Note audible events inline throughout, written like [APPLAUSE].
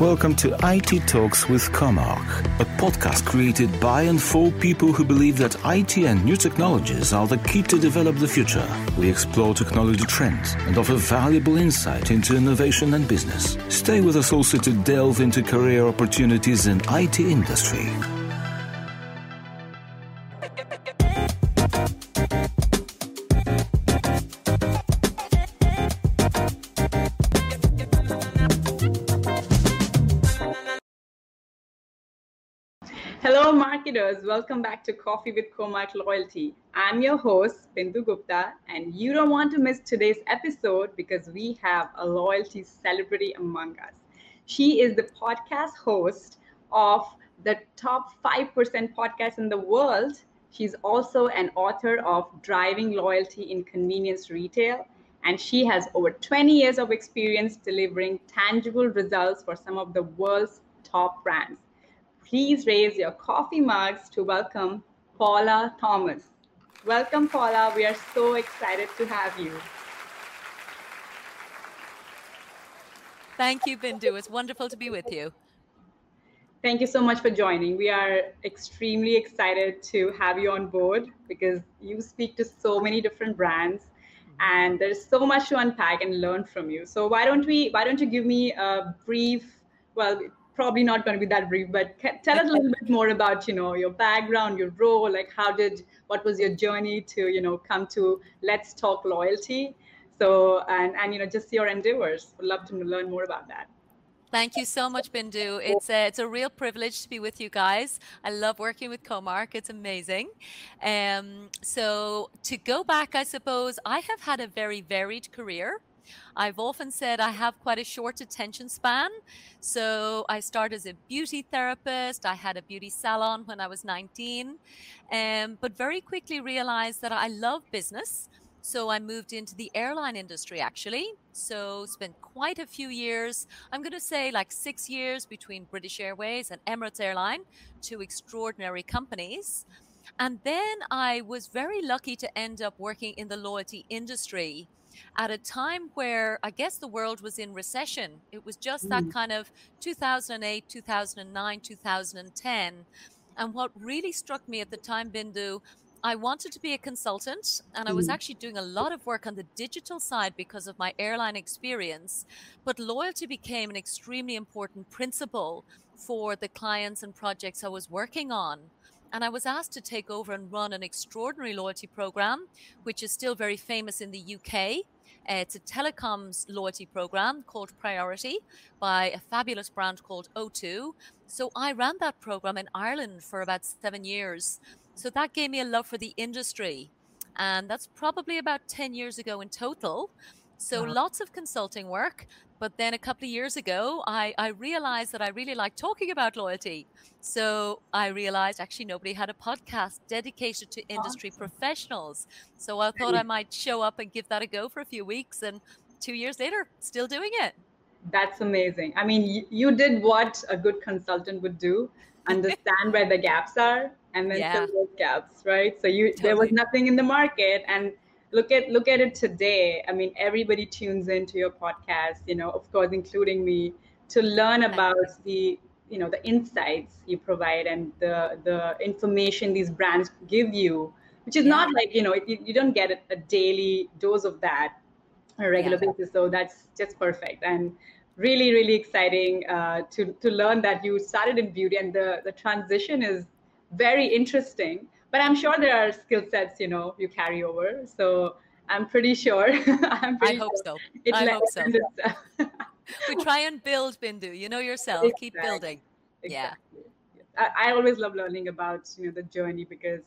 Welcome to IT Talks with Comarch, a podcast created by and for people who believe that IT and new technologies are the key to develop the future. We explore technology trends and offer valuable insight into innovation and business. Stay with us also to delve into career opportunities in IT industry. Marketers. Welcome back to Coffee with Comarch Loyalty. I'm your host, Bindu Gupta, and you don't want to miss today's episode because we have a loyalty celebrity among us. She is the podcast host of the top 5% podcast in the world. She's also an author of Driving Loyalty in Convenience Retail, and she has over 20 years of experience delivering tangible results for some of the world's top brands please raise your coffee mugs to welcome Paula Thomas. Welcome, Paula. We are so excited to have you. Thank you, Bindu. It's wonderful to be with you. Thank you so much for joining. We are extremely excited to have you on board because you speak to so many different brands and there's so much to unpack and learn from you. So why don't we why don't you give me a brief well probably not going to be that brief, but tell us a little bit more about, you know, your background, your role, like how did, what was your journey to, you know, come to Let's Talk Loyalty. So, and, and, you know, just your endeavors. Would love to learn more about that. Thank you so much, Bindu. It's a, it's a real privilege to be with you guys. I love working with Comarch. It's amazing. Um, so to go back, I suppose I have had a very varied career. I've often said I have quite a short attention span. So I started as a beauty therapist. I had a beauty salon when I was 19, um, but very quickly realized that I love business. So I moved into the airline industry actually. So spent quite a few years, I'm going to say like six years between British Airways and Emirates Airline, two extraordinary companies. And then I was very lucky to end up working in the loyalty industry at a time where I guess the world was in recession. It was just that mm. kind of 2008, 2009, 2010. And what really struck me at the time, Bindu, I wanted to be a consultant and I was mm. actually doing a lot of work on the digital side because of my airline experience. But loyalty became an extremely important principle for the clients and projects I was working on. And I was asked to take over and run an extraordinary loyalty program, which is still very famous in the UK. Uh, it's a telecoms loyalty program called Priority by a fabulous brand called O2. So I ran that program in Ireland for about seven years. So that gave me a love for the industry. And that's probably about 10 years ago in total. So wow. lots of consulting work. But then a couple of years ago, I, I realized that I really like talking about loyalty. So I realized actually nobody had a podcast dedicated to industry awesome. professionals. So I thought I might show up and give that a go for a few weeks. And two years later, still doing it. That's amazing. I mean, you, you did what a good consultant would do understand where the gaps are and then [LAUGHS] yeah. fill those gaps, right? So you totally. there was nothing in the market and look at look at it today i mean everybody tunes into your podcast you know of course including me to learn about the you know the insights you provide and the the information these brands give you which is yeah. not like you know you, you don't get a, daily dose of that on a regular yeah. basis so that's just perfect and really really exciting uh, to to learn that you started in beauty and the the transition is very interesting but I'm sure there are skill sets, you know, you carry over. So I'm pretty sure. [LAUGHS] I'm pretty I hope sure so. I hope so. we try and build Bindu. You know yourself. [LAUGHS] Exactly. Keep building. Exactly. Yeah. I, I always love learning about you know the journey because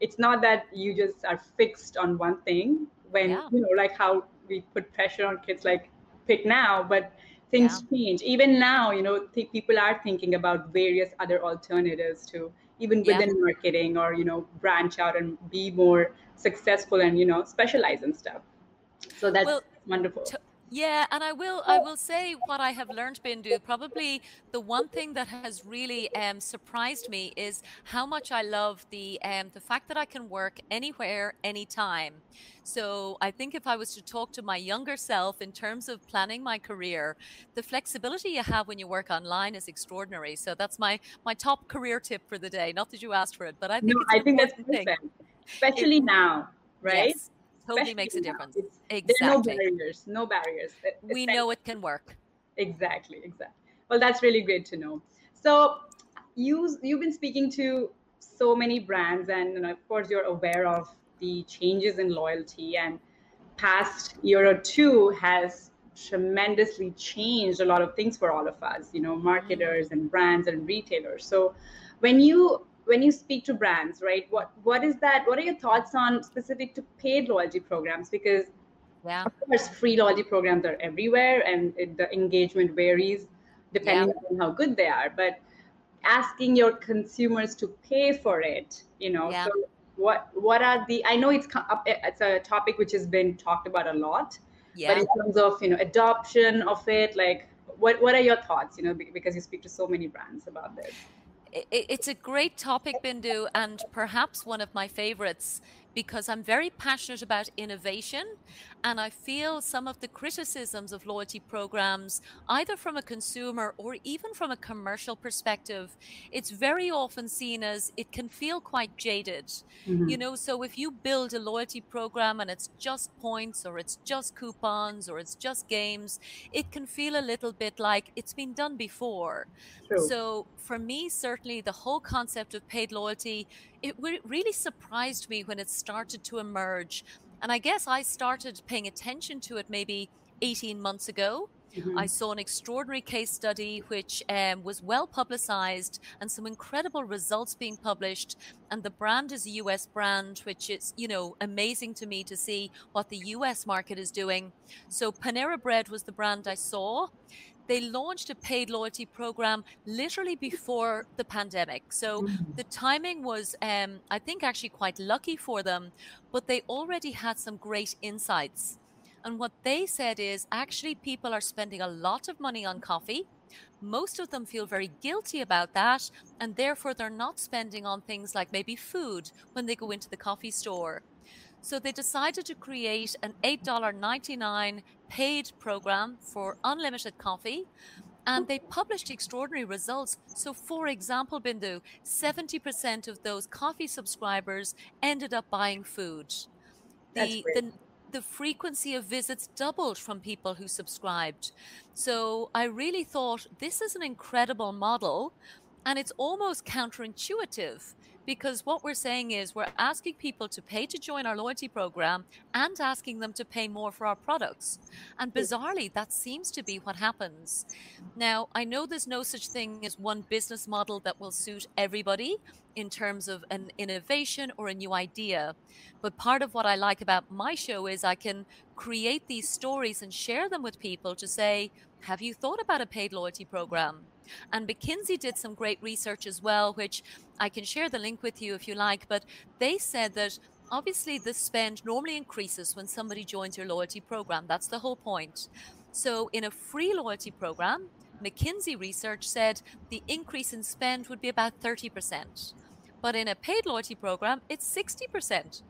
it's not that you just are fixed on one thing. When yeah. you know, like how we put pressure on kids, like pick now, but things yeah. change. Even now, you know, th- people are thinking about various other alternatives to even within yeah. marketing or you know branch out and be more successful and you know specialize in stuff so that's well, wonderful Yeah, and I will I will say what I have learned, Bindu. Probably the one thing that has really um, surprised me is how much I love the um, the fact that I can work anywhere, anytime. So I think if I was to talk to my younger self in terms of planning my career, the flexibility you have when you work online is extraordinary. So that's my my top career tip for the day. Not that you asked for it, but I think no, I think that's perfect, especially it, now, right? Yes totally makes a difference. Exactly. There are no barriers. No barriers. We know it can work. Exactly. Exactly. Well, that's really great to know. So you you've been speaking to so many brands, and you know, of course, you're aware of the changes in loyalty. And past year or two has tremendously changed a lot of things for all of us. You know, mm-hmm. marketers and brands and retailers. So when you when you speak to brands, right? What what is that? What are your thoughts on specific to paid loyalty programs? Because yeah. of course, free loyalty programs are everywhere, and it, the engagement varies depending yeah. on how good they are. But asking your consumers to pay for it, you know, yeah. so what what are the? I know it's it's a topic which has been talked about a lot, yeah. but in terms of you know adoption of it, like what what are your thoughts? You know, because you speak to so many brands about this it's a great topic, Bindu, and perhaps one of my favorites because I'm very passionate about innovation and I feel some of the criticisms of loyalty programs, either from a consumer or even from a commercial perspective, it's very often seen as it can feel quite jaded. Mm-hmm. You know, so if you build a loyalty program and it's just points or it's just coupons or it's just games, it can feel a little bit like it's been done before. True. So for me, certainly the whole concept of paid loyalty, it really surprised me when it started to emerge and I guess I started paying attention to it maybe 18 months ago. Mm-hmm. I saw an extraordinary case study which um, was well publicized and some incredible results being published. And the brand is a US brand, which is, you know, amazing to me to see what the US market is doing. So Panera Bread was the brand I saw they launched a paid loyalty program literally before the pandemic. So mm-hmm. the timing was, um, I think, actually quite lucky for them, but they already had some great insights. And what they said is actually, people are spending a lot of money on coffee. Most of them feel very guilty about that, and therefore they're not spending on things like maybe food when they go into the coffee store. So they decided to create an $8.99 paid program for unlimited coffee. And they published extraordinary results. So, for example, Bindu, 70% of those coffee subscribers ended up buying food. The, the, the frequency of visits doubled from people who subscribed. So I really thought this is an incredible model and it's almost counterintuitive because what we're saying is we're asking people to pay to join our loyalty program and asking them to pay more for our products. And bizarrely, that seems to be what happens. Now, I know there's no such thing as one business model that will suit everybody in terms of an innovation or a new idea. But part of what I like about my show is I can create these stories and share them with people to say, have you thought about a paid loyalty program? And McKinsey did some great research as well, which I can share the link with you if you like. But they said that obviously the spend normally increases when somebody joins your loyalty program. That's the whole point. So in a free loyalty program, McKinsey research said the increase in spend would be about 30%. But in a paid loyalty program, it's 60%.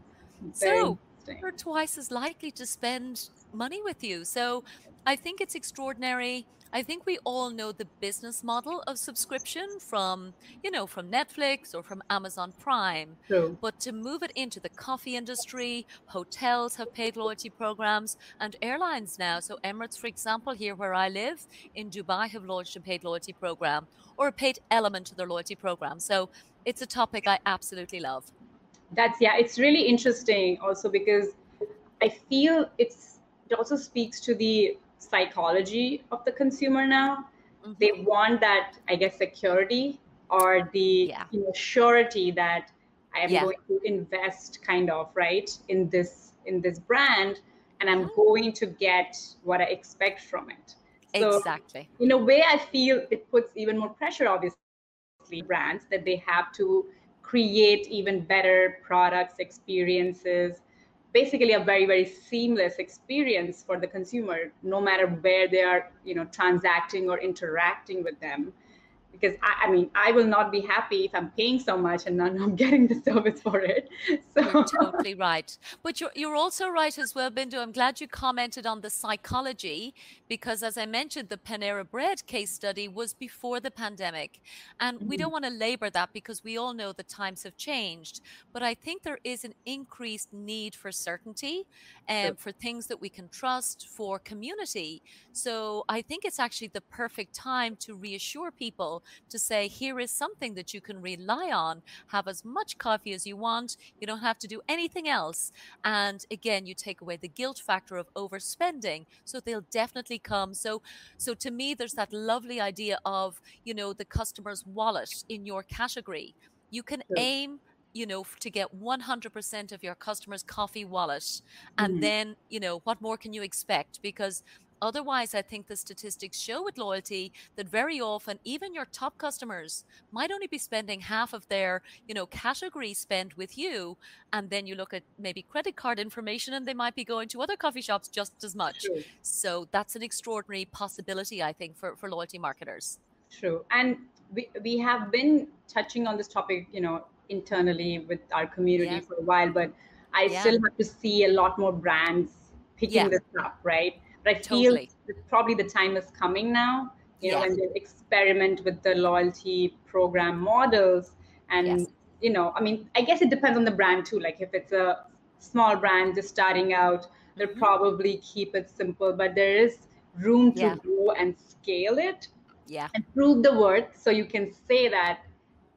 Very so you're twice as likely to spend money with you. So I think it's extraordinary. I think we all know the business model of subscription from, you know, from Netflix or from Amazon Prime. True. But to move it into the coffee industry, hotels have paid loyalty programs and airlines now. So Emirates, for example, here where I live in Dubai have launched a paid loyalty program or a paid element to their loyalty program. So it's a topic I absolutely love. That's yeah, it's really interesting also because I feel it's it also speaks to the psychology of the consumer now. Mm-hmm. They want that, I guess, security or the yeah. you know, surety that I am yeah. going to invest kind of right in this in this brand and I'm mm-hmm. going to get what I expect from it. So, exactly. In a way, I feel it puts even more pressure, obviously, brands that they have to create even better products, experiences, basically a very very seamless experience for the consumer no matter where they are you know transacting or interacting with them because I, I, mean i will not be happy if i'm paying so much and not [LAUGHS] getting the service for it. So you're totally right. But you're, you're also right as well bindu. I'm glad you commented on the psychology because as i mentioned the panera bread case study was before the pandemic. And mm-hmm. we don't want to labor that because we all know the times have changed. But i think there is an increased need for certainty and um, sure. for things that we can trust for community. So i think it's actually the perfect time to reassure people to say, here is something that you can rely on. Have as much coffee as you want. You don't have to do anything else. And again, you take away the guilt factor of overspending. So they'll definitely come. So, so to me, there's that lovely idea of, you know, the customer's wallet in your category. You can aim you know to get 100% of your customers coffee wallet and mm-hmm. then you know what more can you expect because Otherwise, I think the statistics show with loyalty that very often even your top customers might only be spending half of their, you know, category spend with you. And then you look at maybe credit card information and they might be going to other coffee shops just as much. True. So that's an extraordinary possibility, I think, for, for loyalty marketers. True. And we, we have been touching on this topic, you know, internally with our community yeah. for a while, but I yeah. still have to see a lot more brands picking yeah. this up, right? But I feel probably the time is coming now, you know, when they experiment with the loyalty program models. And, yes. you know, I mean, I guess it depends on the brand too. Like if it's a small brand just starting out, they'll mm-hmm. probably keep it simple, but there is room to yeah. grow and scale it. Yeah. And prove the worth. So you can say that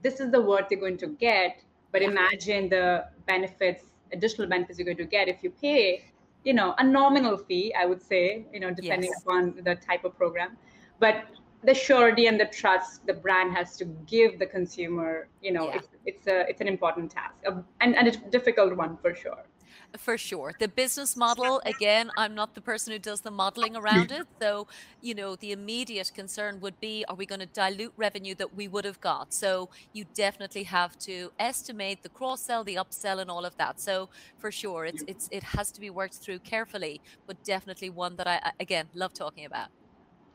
this is the worth you're going to get, but yeah. imagine the benefits, additional benefits you're going to get if you pay you know a nominal fee i would say you know depending yes. upon the type of program but the surety and the trust the brand has to give the consumer you know yeah. it's, it's a it's an important task um, and, and a difficult one for sure for sure. The business model, again, I'm not the person who does the modeling around it. So, you know, the immediate concern would be are we going to dilute revenue that we would have got? So, you definitely have to estimate the cross sell, the upsell, and all of that. So, for sure, it's, it's, it has to be worked through carefully, but definitely one that I, again, love talking about.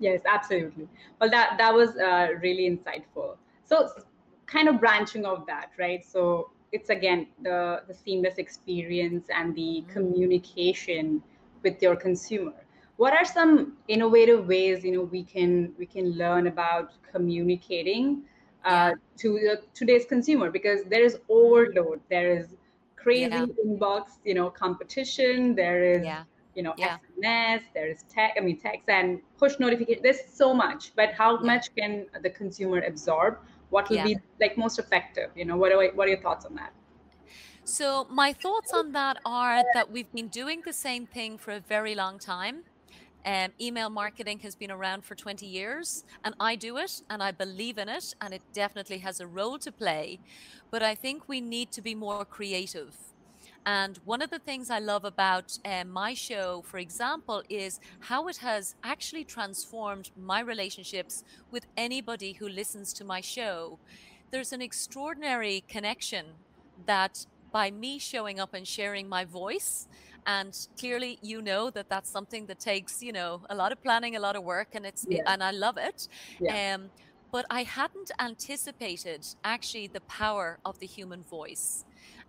Yes, absolutely. Well, that, that was uh, really insightful. So, kind of branching off that, right? So, it's again the, the seamless experience and the mm-hmm. communication with your consumer. What are some innovative ways you know we can we can learn about communicating uh, to the, today's consumer? Because there is overload. There is crazy yeah. inbox you know competition. There is yeah. you know yeah. sms there is tech i mean text and push notification. There's so much. But how much can the consumer absorb what will yeah. be like most effective you know what are, what are your thoughts on that so my thoughts on that are that we've been doing the same thing for a very long time um, email marketing has been around for 20 years and I do it and I believe in it and it definitely has a role to play. But I think we need to be more creative. And one of the things I love about uh, my show, for example, is how it has actually transformed my relationships with anybody who listens to my show. There's an extraordinary connection that by me showing up and sharing my voice, and clearly you know that that's something that takes you know a lot of planning a lot of work and it's yeah. and i love it yeah. um, but i hadn't anticipated actually the power of the human voice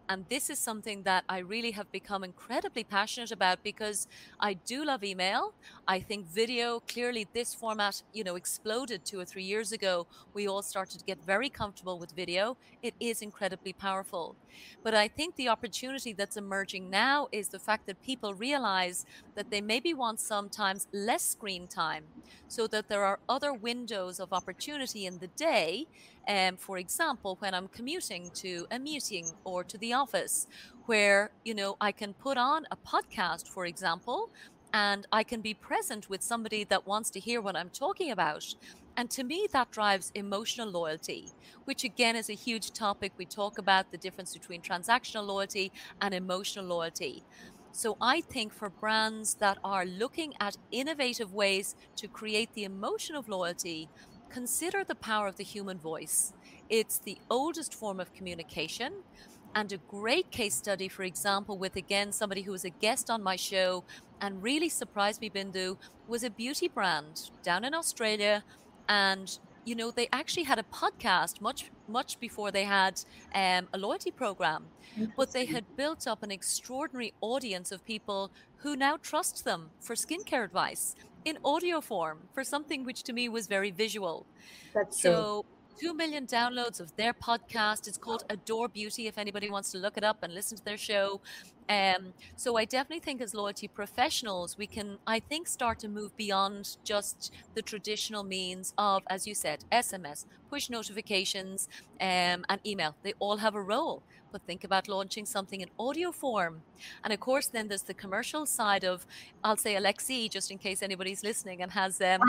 and this is something that I really have become incredibly passionate about because I do love email. I think video, clearly this format, you know, exploded two or three years ago. We all started to get very comfortable with video. It is incredibly powerful. But I think the opportunity that's emerging now is the fact that people realize that they maybe want sometimes less screen time so that there are other windows of opportunity in the day um, for example, when I'm commuting to a meeting or to the office, where you know I can put on a podcast, for example, and I can be present with somebody that wants to hear what I'm talking about. And to me, that drives emotional loyalty, which again is a huge topic. We talk about the difference between transactional loyalty and emotional loyalty. So I think for brands that are looking at innovative ways to create the emotion of loyalty, consider the power of the human voice. It's the oldest form of communication. And a great case study, for example, with again somebody who was a guest on my show and really surprised me, Bindu, was a beauty brand down in Australia. And, you know, they actually had a podcast much, much before they had um, a loyalty program. But they had built up an extraordinary audience of people who now trust them for skincare advice in audio form for something which to me was very visual. That's so, true 2 million downloads of their podcast. It's called Adore Beauty, if anybody wants to look it up and listen to their show. Um, so I definitely think as loyalty professionals, we can, I think, start to move beyond just the traditional means of, as you said, SMS, push notifications, um, and email. They all have a role but think about launching something in audio form. And of course, then there's the commercial side of, I'll say Alexi, just in case anybody's listening and has um,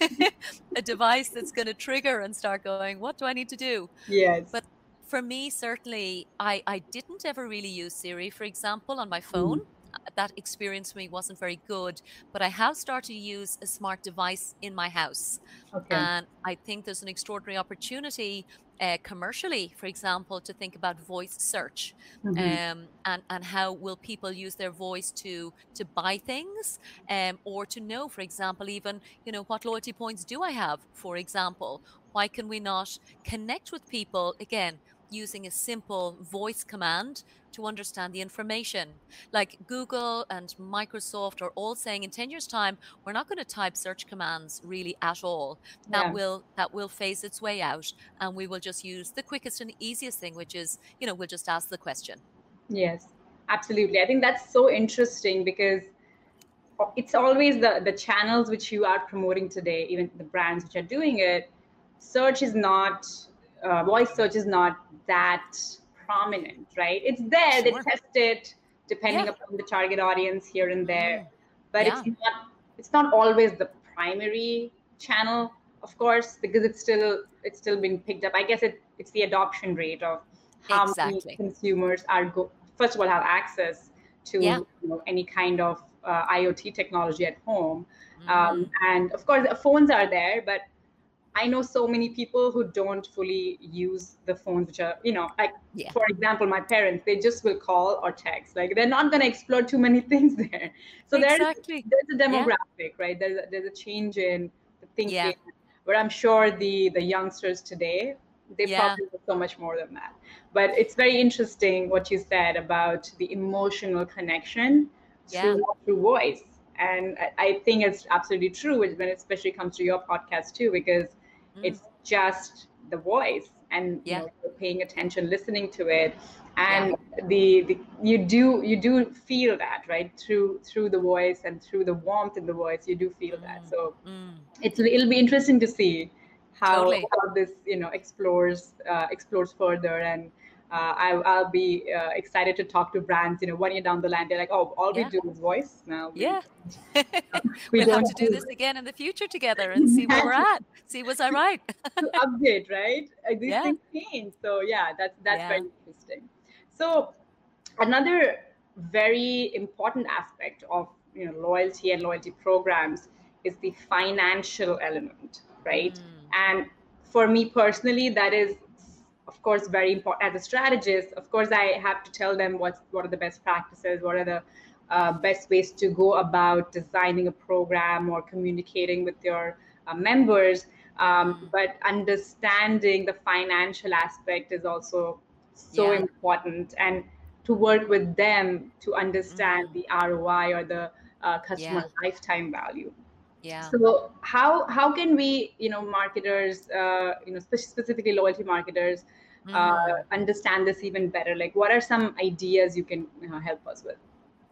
[LAUGHS] a device that's going to trigger and start going, what do I need to do? Yes. But for me, certainly, I, I didn't ever really use Siri, for example, on my phone. Mm that experience for me wasn't very good. But I have started to use a smart device in my house. Okay. And I think there's an extraordinary opportunity uh, commercially, for example, to think about voice search mm-hmm. um, and, and how will people use their voice to to buy things um, or to know, for example, even, you know, what loyalty points do I have, for example? Why can we not connect with people again using a simple voice command to understand the information. Like Google and Microsoft are all saying in 10 years time we're not going to type search commands really at all. That yeah. will that will phase its way out and we will just use the quickest and easiest thing which is, you know, we'll just ask the question. Yes. Absolutely. I think that's so interesting because uh, it's always the the channels which you are promoting today, even the brands which are doing it, search is not uh, voice search is not that prominent, right? It's there, sure. they test it depending yeah. upon the target audience here and there, but yeah. it's not it's not always the primary channel, of course, because it's still it's still being picked up. I guess it it's the adoption rate of how exactly. many consumers are go first of all have access to yeah. you know, any kind of uh, IoT technology at home. Mm. Um, and of course, phones are there, but I know so many people who don't fully use the phones, which are, you know, like, yeah. for example, my parents, they just will call or text. Like, they're not going to explore too many [LAUGHS] things there. So exactly. there's, there's a demographic, yeah. right? There's a, there's a change in the thinking yeah. where I'm sure the, the youngsters today, they probably do so much more than that. But it's very interesting what you said about the emotional connection through, through voice and I, think it's absolutely true when it especially comes to your podcast too because mm. it's just the voice and yeah. you know, paying attention listening to it and yeah. the, the you do you do feel that right through through the voice and through the warmth in the voice you do feel mm. that so mm. it's it'll be interesting to see how, totally. how this you know explores uh, explores further and uh, I, will be uh, excited to talk to brands. You know, one year down the line, they're like, "Oh, all yeah. we do is voice now." We, yeah, [LAUGHS] we will have to do this again in the future together and see where we're at. See, was I right? [LAUGHS] to update, right? Uh, these yeah. things change. So yeah, that's that's yeah. very interesting. So another very important aspect of you know loyalty and loyalty programs is the financial element, right? Mm. And for me personally, that is of course very important as a strategist of course i have to tell them what what are the best practices what are the uh, best ways to go about designing a program or communicating with your uh, members um, but understanding the financial aspect is also so yeah. important and to work with them to understand mm-hmm. the roi or the uh, customer yeah. lifetime value yeah so how how can we you know marketers uh, you know specifically loyalty marketers uh, understand this even better? Like, what are some ideas you can help us with?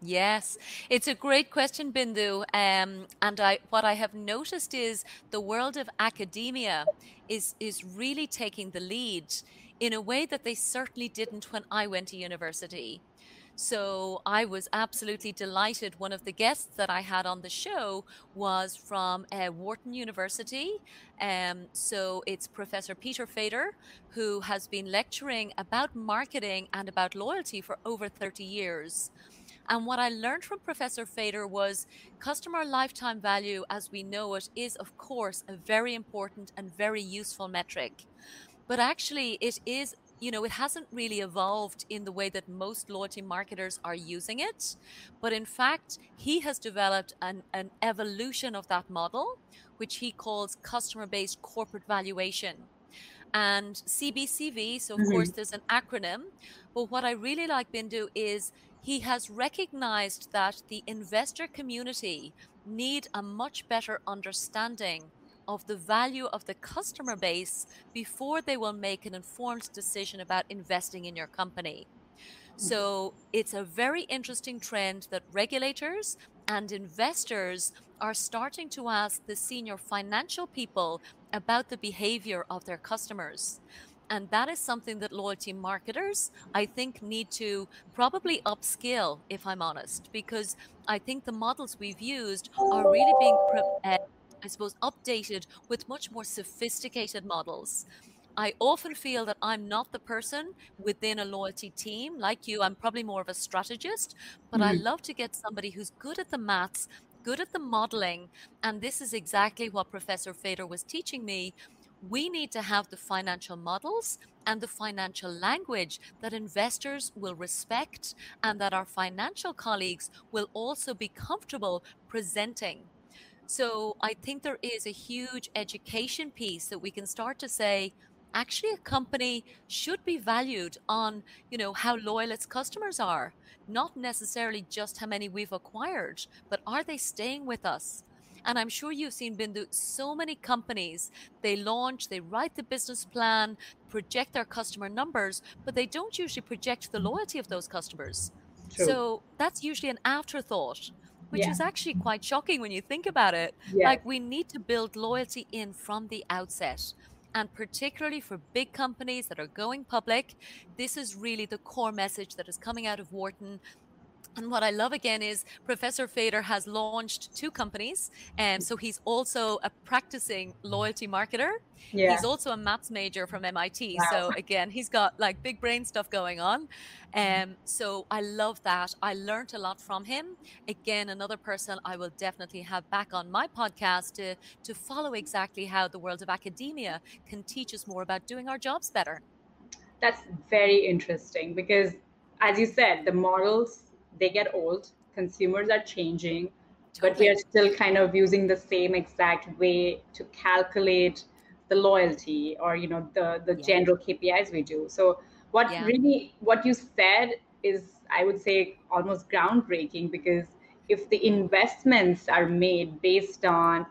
Yes, it's a great question, Bindu. Um, and I, what I have noticed is the world of academia is is really taking the lead in a way that they certainly didn't when I went to university. So I was absolutely delighted. One of the guests that I had on the show was from uh, Wharton University. Um, so it's Professor Peter Fader, who has been lecturing about marketing and about loyalty for over 30 years. And what I learned from Professor Fader was customer lifetime value, as we know it, is, of course, a very important and very useful metric. But actually, it is you know, it hasn't really evolved in the way that most loyalty marketers are using it. But in fact, he has developed an, an evolution of that model, which he calls customer based corporate valuation. And CBCV, so of mm-hmm. course, there's an acronym. But what I really like Bindu is he has recognized that the investor community need a much better understanding of the value of the customer base before they will make an informed decision about investing in your company. So it's a very interesting trend that regulators and investors are starting to ask the senior financial people about the behavior of their customers. And that is something that loyalty marketers, I think, need to probably upskill, if I'm honest, because I think the models we've used are really being, uh, I suppose, updated with much more sophisticated models. I often feel that I'm not the person within a loyalty team like you. I'm probably more of a strategist, but mm-hmm. I love to get somebody who's good at the maths, good at the modeling. And this is exactly what Professor Fader was teaching me we need to have the financial models and the financial language that investors will respect and that our financial colleagues will also be comfortable presenting. So I think there is a huge education piece that we can start to say, actually a company should be valued on, you know, how loyal its customers are, not necessarily just how many we've acquired, but are they staying with us? And I'm sure you've seen Bindu so many companies, they launch, they write the business plan, project their customer numbers, but they don't usually project the loyalty of those customers. So that's usually an afterthought, which yeah. is actually quite shocking when you think about it. Yeah. Like we need to build loyalty in from the outset. And particularly for big companies that are going public, this is really the core message that is coming out of Wharton and what I love again is Professor Fader has launched two companies. And so he's also a practicing loyalty marketer. Yeah. He's also a maths major from MIT. Wow. So again, he's got like big brain stuff going on. Um, so I love that. I learned a lot from him. Again, another person I will definitely have back on my podcast to, to follow exactly how the world of academia can teach us more about doing our jobs better. That's very interesting because, as you said, the models they get old consumers are changing totally. but we are still kind of using the same exact way to calculate the loyalty or you know the the yeah. general kpis we do so what yeah. really what you said is i would say almost groundbreaking because if the investments are made based on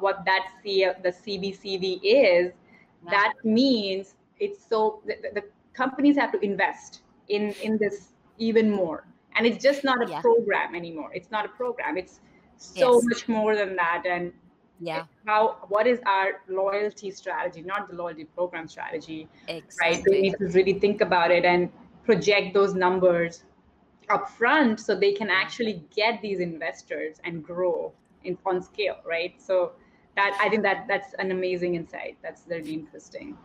what that C, the cbcv is that means it's so the, the companies have to invest in in this even more and it's just not a yeah. program anymore. It's not a program. It's so yes. much more than that. And yeah. how what is our loyalty strategy? Not the loyalty program strategy exactly. right? We need to really think about it and project those numbers up front so they can actually get these investors and grow in on scale right? So that i think that that's an amazing insight. That's really interesting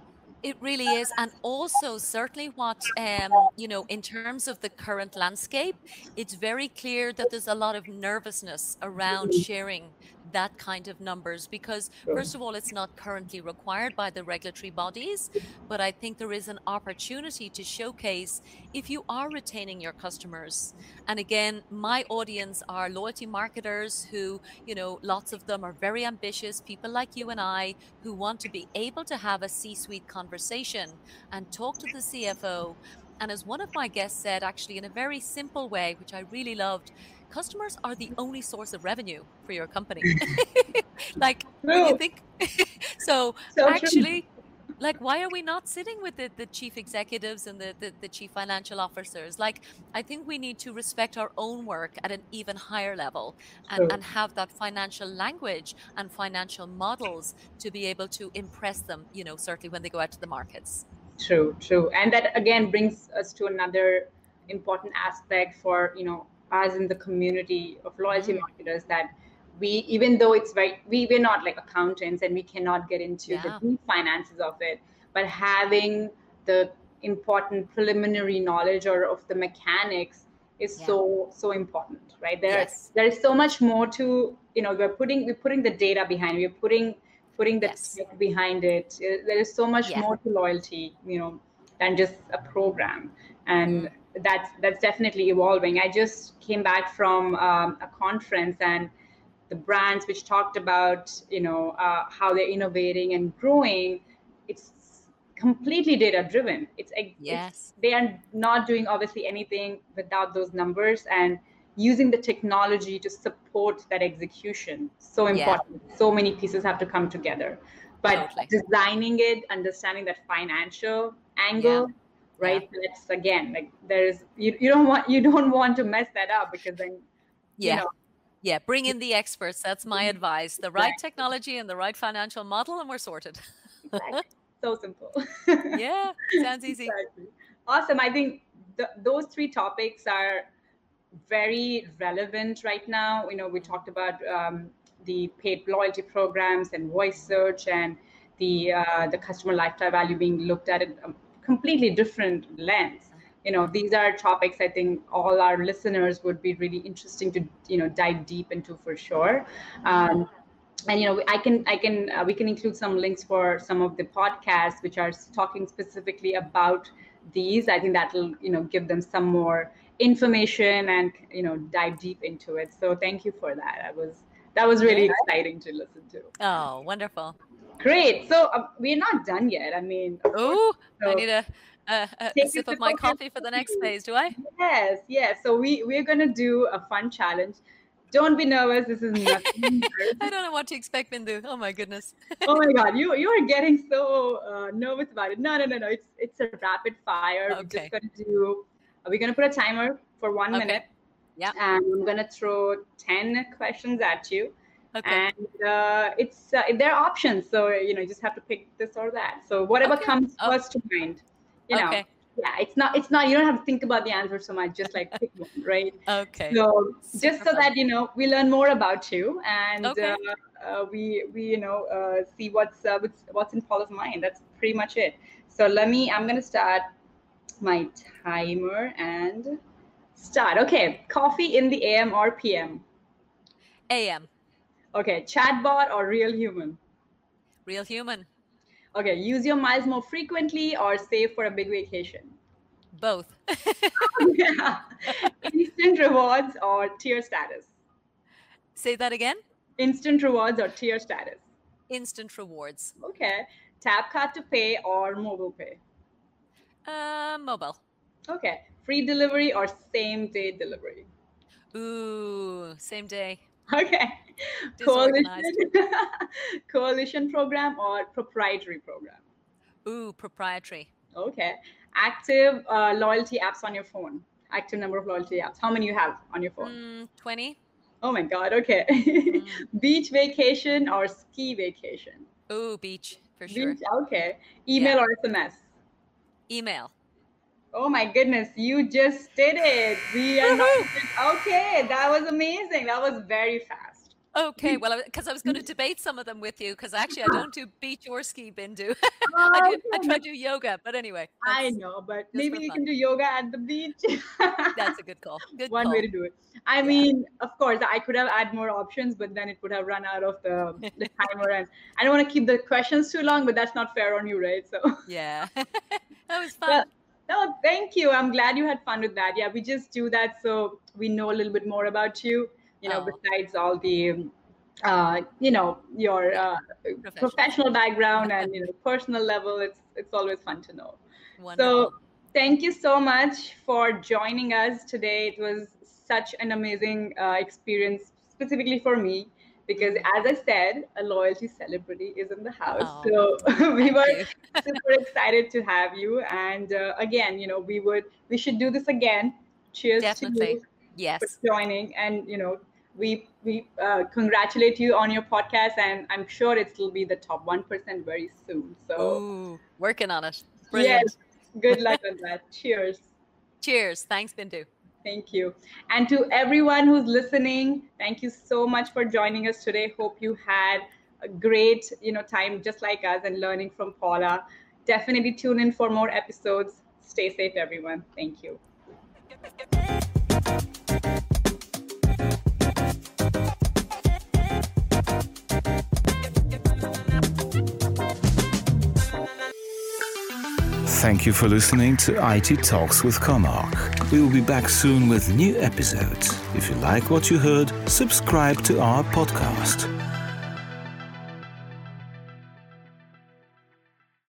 it really is. And also, certainly, what, um, you know, in terms of the current landscape, it's very clear that there's a lot of nervousness around sharing that kind of numbers because first of all it's not currently required by the regulatory bodies but i think there is an opportunity to showcase if you are retaining your customers. And again my audience are loyalty marketers who you know lots of them are very ambitious people like you and i who want to be able to have a c-suite conversation and talk to the cfo and as one of my guests said actually in a very simple way which i really loved customers are the only source of revenue for your company. [LAUGHS] [LAUGHS] like, no. you think [LAUGHS] so, so actually, true. like, why are we not sitting with the, the chief executives and the, the, the chief financial officers? Like, I think we need to respect our own work at an even higher level and, and have that financial language and financial models to be able to impress them, you know, certainly when they go out to the markets. True, true. And that again brings us to another important aspect for, you know, us in the community of loyalty mm. marketers that we even though it's very we, we're not like accountants and we cannot get into yeah. the deep finances of it but having the important preliminary knowledge or of the mechanics is yeah. so so important right there yes. there is so much more to you know we're putting we're putting the data behind we're putting putting the yes. behind it there is so much yeah. more to loyalty you know than just a program. And mm. That's that's definitely evolving. I just came back from um, a conference and the brands which talked about you know uh, how they're innovating and growing. It's completely data driven. It's, yes. It's, they are not doing obviously anything without those numbers and using the technology to support that execution. So important. Yeah. So many pieces have to come together. But totally. designing it, understanding that financial angle, yeah. Right? Yeah. That's again like there's you, you don't want you don't want to mess that up because then yeah. You know, yeah, bring in the experts. That's my advice. The right technology and the right financial model, and we're sorted. Exactly [LAUGHS] so simple. [LAUGHS] yeah, sounds easy. Exactly. Awesome. I think the, those three topics are very relevant right now. You know, we talked about um, the paid loyalty programs and voice search and the uh, the customer lifetime value being looked at a completely different lens. You know, these are topics I think all our listeners would be really interesting to you know dive deep into for sure. Um, and you know i can i can uh, we can include some links for some of the podcasts which are talking specifically about these. I think that will you know give them some more information and you know dive deep into it. So thank you for that. I was that was really exciting to listen to. Oh wonderful great so uh, we're not done yet i mean oh so i need a a, a sip of my coffee for the next phase do i yes yes so we we're going to do a fun challenge don't be nervous. This is nothing. [LAUGHS] I don't know what to expect, Bindu. Oh my goodness. oh my God, [LAUGHS] you you are getting so uh, nervous about it. No, no, no, no. It's it's a rapid fire. Okay. We're just gonna do. We're gonna put a timer for one okay. minute. Yeah. And I'm gonna throw ten questions at you. Okay. And uh, it's uh, there are options, so you know you just have to pick this or that. So whatever okay. comes oh. first to mind, you know. Okay yeah it's not it's not you don't have to think about the answer so much just like pick one right okay so Super just so fun. that you know we learn more about you and okay. uh, uh, we we you know uh, see what's uh, what's what's in paula's mind that's pretty much it so let me i'm gonna start my timer and start okay coffee in the am or pm am okay chatbot or real human real human Okay, use your miles more frequently or save for a big vacation? Both. yeah. [LAUGHS] [LAUGHS] Instant rewards or tier status? Say that again. Instant rewards or tier status? Instant rewards. Okay. Tap card to pay or mobile pay? Uh, mobile. Okay. Free delivery or same day delivery? Ooh, same day. [LAUGHS] Okay. Coalition, [LAUGHS] coalition program or proprietary program? Ooh, proprietary. Okay. Active uh, loyalty apps on your phone. Active number of loyalty apps. How many you have on your phone? Mm, 20. Oh my God. Okay. Mm. [LAUGHS] beach vacation or ski vacation? Ooh, beach for sure. Beach, okay. Email yeah. or SMS? Email. Oh my goodness, you just did it. We are not okay. That was amazing. That was very fast. Okay, well, because I was going to debate some of them with you, because actually I don't do [GASPS] beach or ski, Bindu. [LAUGHS] Oh, I, do, I try to do yoga, but anyway. I know, but maybe you can do yoga at the beach. that's a [LAUGHS] good call. Good One call. way to do it. I yeah. mean, of course, I could have added more options, but then it would have run out of the, the [LAUGHS] timer. And I don't want to keep the questions too long, but that's not fair on you, right? So yeah, that was fun. No, thank you. I'm glad you had fun with that. Yeah, we just do that so we know a little bit more about you. You know, oh. besides all the, uh, you know, your uh, professional. professional background and you know [LAUGHS] personal level. It's it's always fun to know. Wonderful. So thank you so much for joining us today. It was such an amazing uh, experience, specifically for me because as I said, a loyalty celebrity is in the house. Oh, so [LAUGHS] we were [LAUGHS] super excited to have you. And uh, again, you know, we would we should do this again. Cheers Definitely. to you yes. for joining. And you know, we we uh, congratulate you on your podcast, and I'm sure it will be the top one percent very soon. So Ooh, working on it. Brilliant. Yes. Good luck [LAUGHS] on that. Cheers. Cheers. Thanks, Bindu. Thank you. And to everyone who's listening, thank you so much for joining us today. Hope you had a great, you know, time just like us and learning from Paula. Definitely tune in for more episodes. Stay safe, everyone. Thank you. Thank you for listening to IT Talks with Comarch. We will be back soon with new episodes. If you like what you heard, subscribe to our podcast.